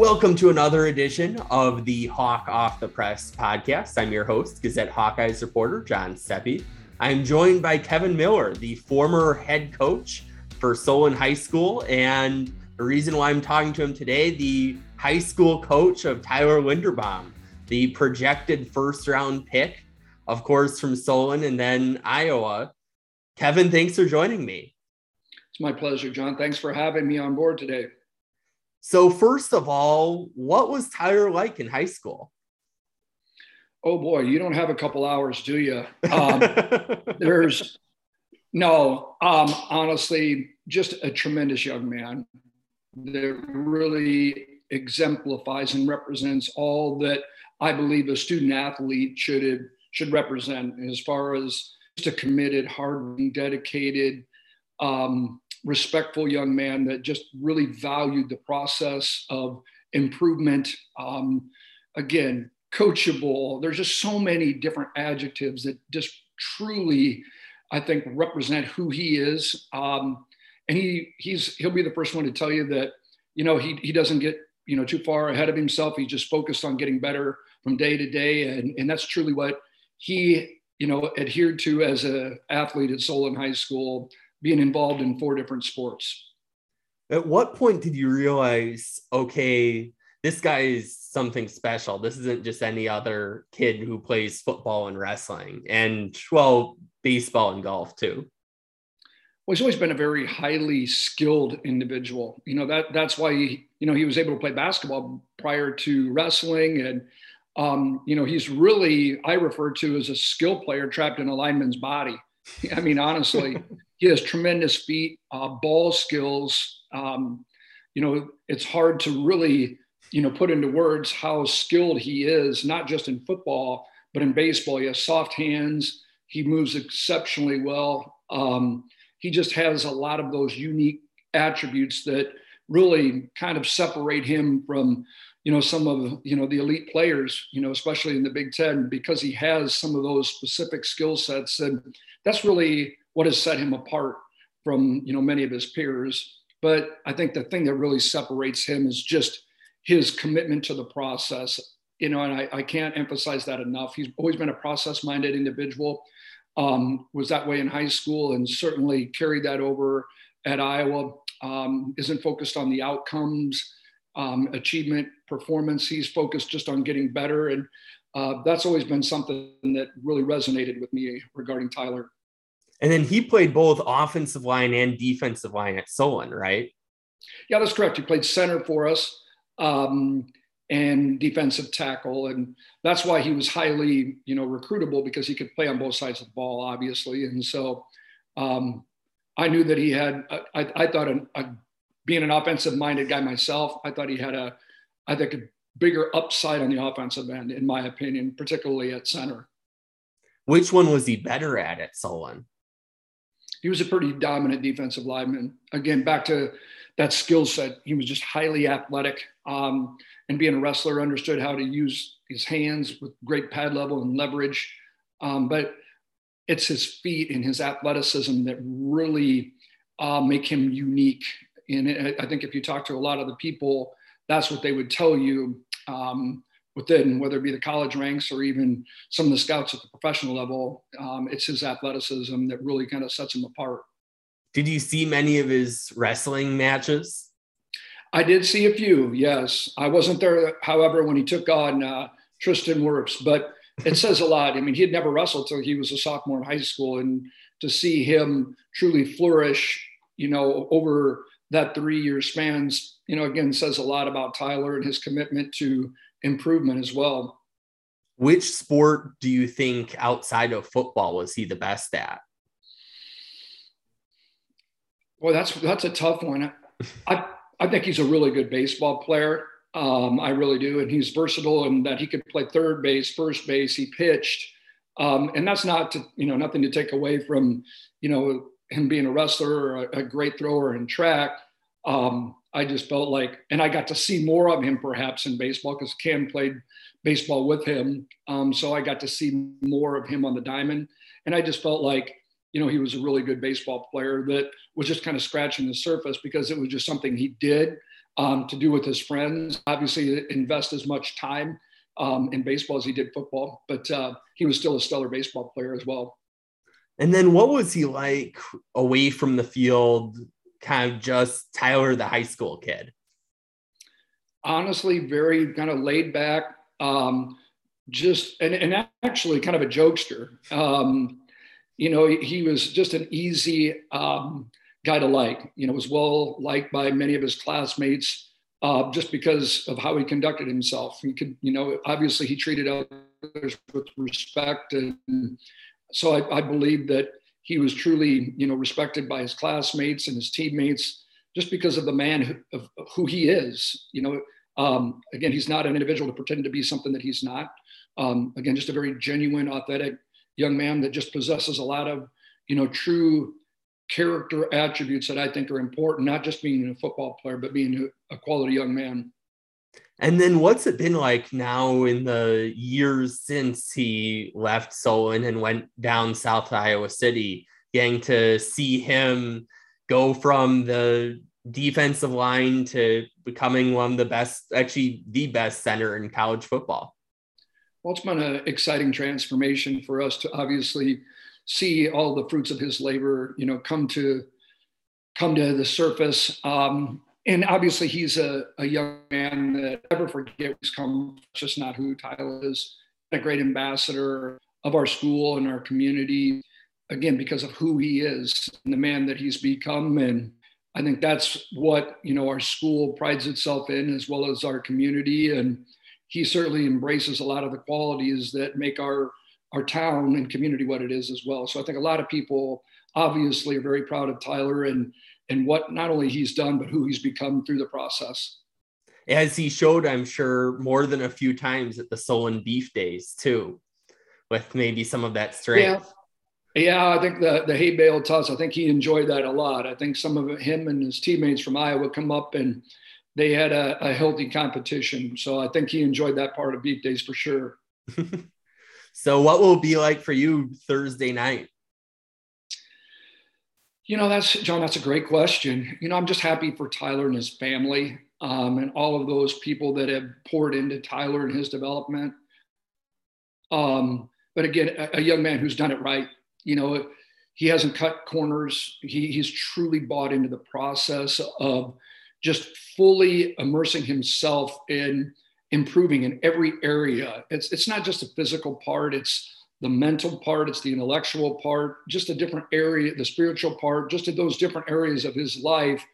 Welcome to another edition of the Hawk Off the Press podcast. I'm your host, Gazette Hawkeyes reporter John Steppe. I'm joined by Kevin Miller, the former head coach for Solon High School, and the reason why I'm talking to him today, the high school coach of Tyler Linderbaum, the projected first round pick, of course, from Solon and then Iowa. Kevin, thanks for joining me. It's my pleasure, John. Thanks for having me on board today. So, first of all, what was Tyler like in high school? Oh boy, you don't have a couple hours, do you? Um, there's no, um, honestly, just a tremendous young man that really exemplifies and represents all that I believe a student athlete should should represent as far as just a committed, hardworking, dedicated, um, respectful young man that just really valued the process of improvement. Um, again, coachable. There's just so many different adjectives that just truly, I think, represent who he is. Um, and he he's he'll be the first one to tell you that you know he he doesn't get you know too far ahead of himself. He's just focused on getting better from day to day, and and that's truly what he you know adhered to as a athlete at Solon High School, being involved in four different sports. At what point did you realize, okay, this guy is something special. This isn't just any other kid who plays football and wrestling and well, baseball and golf too. Well, he's always been a very highly skilled individual. You know, that that's why he, you know, he was able to play basketball prior to wrestling. And um, you know, he's really, I refer to as a skill player trapped in a lineman's body. I mean, honestly, he has tremendous feet, uh, ball skills. Um, you know, it's hard to really you know, put into words how skilled he is, not just in football, but in baseball. He has soft hands. He moves exceptionally well. Um, he just has a lot of those unique attributes that really kind of separate him from, you know, some of you know the elite players. You know, especially in the Big Ten, because he has some of those specific skill sets, and that's really what has set him apart from you know many of his peers. But I think the thing that really separates him is just his commitment to the process. You know, and I, I can't emphasize that enough. He's always been a process minded individual, um, was that way in high school, and certainly carried that over at Iowa. Um, isn't focused on the outcomes, um, achievement, performance. He's focused just on getting better. And uh, that's always been something that really resonated with me regarding Tyler. And then he played both offensive line and defensive line at Solon, right? Yeah, that's correct. He played center for us um, and defensive tackle. And that's why he was highly, you know, recruitable because he could play on both sides of the ball, obviously. And so um, I knew that he had, I, I thought, a, a, being an offensive minded guy myself, I thought he had a, I think, a bigger upside on the offensive end, in my opinion, particularly at center. Which one was he better at at Solon? He was a pretty dominant defensive lineman. Again, back to that skill set. He was just highly athletic, um, and being a wrestler, understood how to use his hands with great pad level and leverage. Um, but it's his feet and his athleticism that really uh, make him unique. And I think if you talk to a lot of the people, that's what they would tell you um, within, whether it be the college ranks or even some of the scouts at the professional level. Um, it's his athleticism that really kind of sets him apart. Did you see many of his wrestling matches? I did see a few, yes. I wasn't there, however, when he took on uh, Tristan Wirfs, but it says a lot. I mean, he had never wrestled till he was a sophomore in high school, and to see him truly flourish, you know, over that three-year spans, you know, again, says a lot about Tyler and his commitment to improvement as well. Which sport do you think outside of football was he the best at? Well, that's that's a tough one. I I think he's a really good baseball player. Um, I really do, and he's versatile in that he could play third base, first base. He pitched, um, and that's not to you know nothing to take away from you know him being a wrestler or a, a great thrower in track. Um, I just felt like, and I got to see more of him perhaps in baseball because Cam played baseball with him, um, so I got to see more of him on the diamond, and I just felt like you know, he was a really good baseball player that was just kind of scratching the surface because it was just something he did. um, to do with his friends. Obviously, invest as much time um, in baseball as he did football, but uh, he was still a stellar baseball player as well. And then what was he like away from the field, kind of just Tyler, the high school kid? Honestly, very kind of laid back, um, just, and, and actually kind of a jokester. Um, you know, he was just an easy um, guy to like, you know, was well liked by many of his classmates. Uh, just because of how he conducted himself. He could, you know, obviously he treated others with respect and so I, I believe that he was truly, you know, respected by his classmates and his teammates just because of the man who, of who he is. You know, um, again, he's not an individual to pretend to be something that he's not. Um, again, just a very genuine, authentic young man that just possesses a lot of, you know, true character attributes that I think are important, not just being a football player, but being a, a quality young man. And then what's it been like now in the years since he left Solon and went down south to Iowa City, getting to see him go from the defensive line to becoming one of the best, actually the best center in college football? Well, it's been an exciting transformation for us to obviously see all the fruits of his labor, you know, come to come to the surface. Um, and obviously he's a, a young man that never forget he's come just not who tyler is. A great ambassador of our school and our community again because of who he is and the man that he's become. And i think that's what you know our school prides itself in as well as our community. And he certainly embraces a lot of the qualities that make our our town and community what it is as well. So i think a lot of people obviously are very proud of tyler. And and what not only he's done, but who he's become through the process. As he showed, I'm sure, more than a few times at the Solon Beef Days too, with maybe some of that strength. Yeah, yeah I think the, the hay bale toss, I think he enjoyed that a lot. I think some of him and his teammates from Iowa come up and they had a, a healthy competition. So I think he enjoyed that part of Beef Days for sure. so what will it be like for you Thursday night? You know, that's John, that's a great question. You know, I'm just happy for Tyler and his family um, and all of those people that have poured into Tyler and his development. Um, but again, a, a, young man who's done it right. You know, he hasn't cut corners. He, he's truly bought into the process of just fully immersing himself in improving in every area. It's it's not just a physical part. It's the mental part, it's the intellectual part, just a different area, the spiritual part, just in those different areas of his life.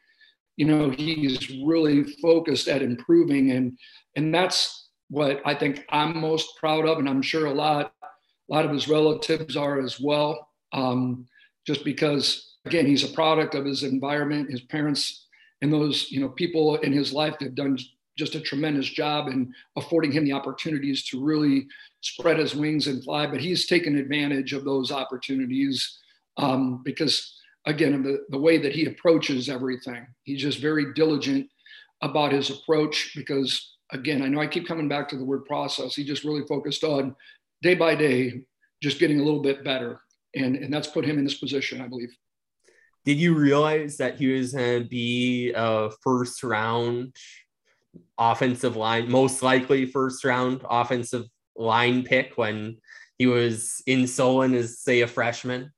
You know, he's really focused at improving, and and that's what I think I'm most proud of, and I'm sure a lot, a lot of his relatives are as well. Um, just because, again, he's a product of his environment, his parents, and those you know people in his life that have done just a tremendous job in affording him the opportunities to really spread his wings and fly. But he's taken advantage of those opportunities um, because, again, the, the way that he approaches everything, he's just very diligent about his approach because, again, I know I keep coming back to the word process. He just really focused on day by day, just getting a little bit better. And, and that's put him in this position, I believe. Did you realize that he was going to be a first round offensive line, most likely first round offensive line pick when he was in Solon as say a freshman?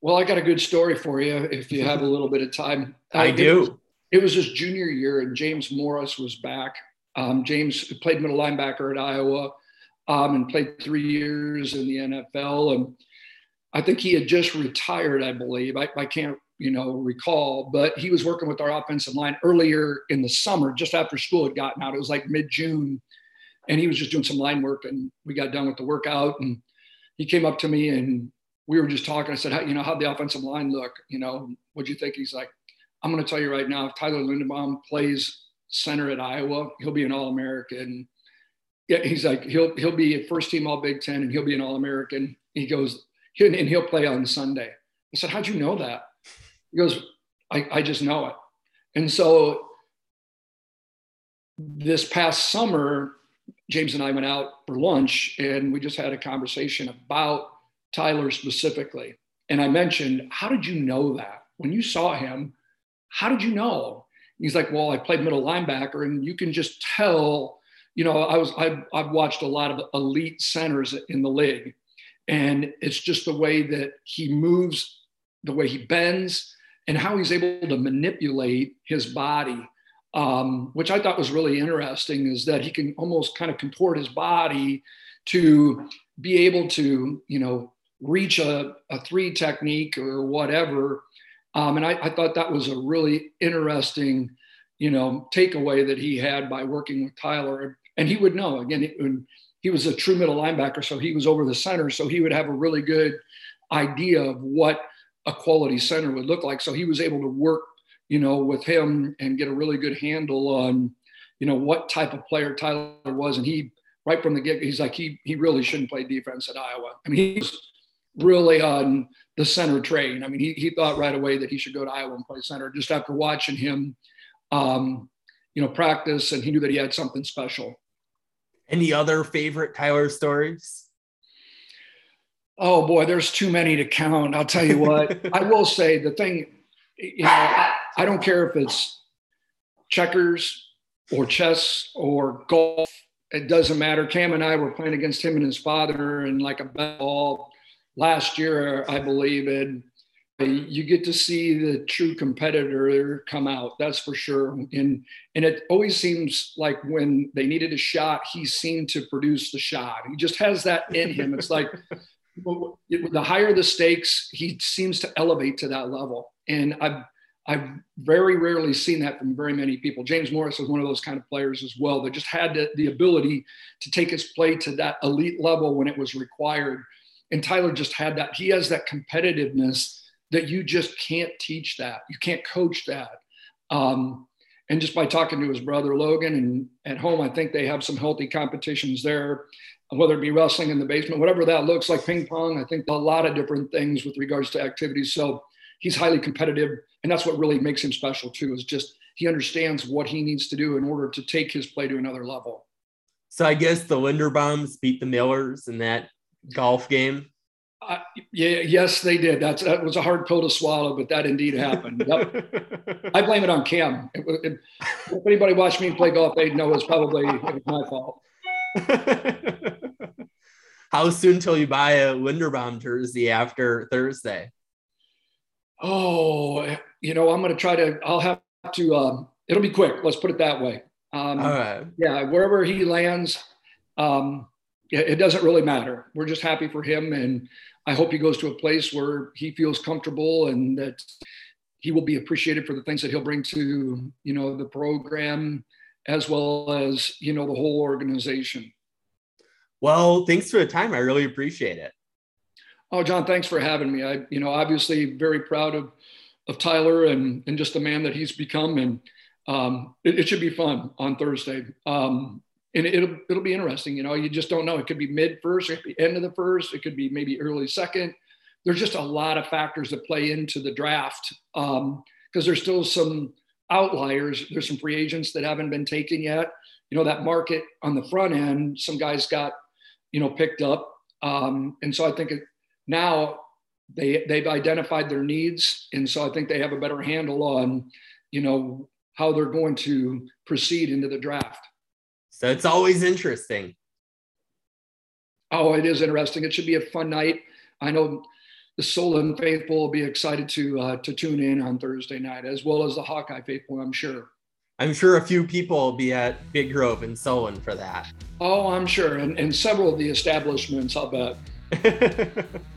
Well, I got a good story for you if you have a little bit of time. I uh, do. It was, it was, his junior year, and James Morris was back. Um, James played middle linebacker at Iowa um, and played three years in the NFL. And I think he had just retired, I believe. I, I can't you know, recall, but he was working with our offensive line earlier in the summer, just after school had gotten out. It was like mid June, and he was just doing some line work, and we got done with the workout, and he came up to me and we were just talking. I said, How, you know, how'd the offensive line look? You know, what'd you think? He's like, I'm going to tell you right now, if Tyler Linderbaum plays center at Iowa, he'll be an All American. Yeah, he's like, he'll he'll be a first team All Big Ten, and he'll be an All American. He goes, and he'll play on Sunday. I said, How'd you know that? He goes, I, I just know it. And so this past summer, James and I went out for lunch and we just had a conversation about Tyler specifically. And I mentioned, How did you know that? When you saw him, how did you know? He's like, well, I played middle linebacker, and you can just tell. You know, I was I've, I've watched a lot of elite centers in the league, and it's just the way that he moves, the way he bends, and how he's able to manipulate his body um, which I thought was really interesting, is that he can almost kind of contort his body to be able to, you know, reach a, a three technique or whatever. Um, and I, I, thought that was a really interesting, you know, takeaway that he had by working with Tyler. And he would know again, it, he was a true middle linebacker, so he was over the center, so he would have a really good idea of what a quality center would look like. So he was able to work you know, with him and get a really good handle on, you know, what type of player Tyler was. And he, right from the get, he's like, he, he really shouldn't play defense at Iowa. I mean, he's really on the center train. I mean, he, he thought right away that he should go to Iowa and play center just after watching him, um, you know, practice. And he knew that he had something special. Any other favorite Tyler stories? Oh boy, there's too many to count. I'll tell you what. I will say the thing, you know, I don't care if it's checkers or chess or golf. It doesn't matter. Cam and I were playing against him and his father in like a ball last year, I believe. And you get to see the true competitor come out. That's for sure. And and it always seems like when they needed a shot, he seemed to produce the shot. He just has that in him. It's like the higher the stakes, he seems to elevate to that level. And I've I've very rarely seen that from very many people. James Morris was one of those kind of players as well that just had the, the ability to take his play to that elite level when it was required. And Tyler just had that. He has that competitiveness that you just can't teach that. You can't coach that. Um, and just by talking to his brother Logan and at home, I think they have some healthy competitions there, whether it be wrestling in the basement, whatever that looks like, ping pong. I think a lot of different things with regards to activities. So he's highly competitive and that's what really makes him special too is just he understands what he needs to do in order to take his play to another level. So i guess the linderbaums beat the millers in that golf game? Uh, yeah yes they did. That's that was a hard pill to swallow but that indeed happened. Yep. i blame it on cam it, it, if anybody watched me play golf they'd know it's probably it was my fault. How soon till you buy a linderbaum jersey after thursday oh, you know, I'm going to try to, I'll have to, um, it'll be quick. Let's put it that way. Um, All right. Yeah, wherever he lands, um, it, it doesn't really matter. We're just happy for him. And I hope he goes to a place where he feels comfortable and that he will be appreciated for the things that he'll bring to, you know, the program as well as, you know, the whole organization. Well, thanks for the time. I really appreciate it. Oh, John, thanks for having me. I, you know, obviously very proud of, of Tyler and, and just the man that he's become. And um, it, it, should be fun on Thursday. Um, and it'll, it'll be interesting. You know, you just don't know. It could be mid first, it could be end of the first, it could be maybe early second. There's just a lot of factors that play into the draft because um, there's still some outliers. There's some free agents that haven't been taken yet. You know, that market on the front end, some guys got, you know, picked up. Um, and so I think it, now they they've identified their needs and so i think they have a better handle on you know how they're going to proceed into the draft so it's always interesting oh it is interesting it should be a fun night i know the Solon faithful will be excited to uh, to tune in on Thursday night, as well as the Hawkeye faithful. I'm sure. I'm sure a few people will be at Big Grove and Solon for that. Oh, I'm sure, and, and several of the establishments, I'll bet.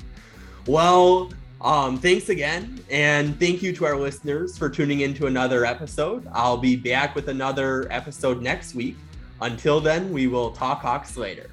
well, um, thanks again. And thank you to our listeners for tuning in to another episode. I'll be back with another episode next week. Until then, we will talk Hawks later.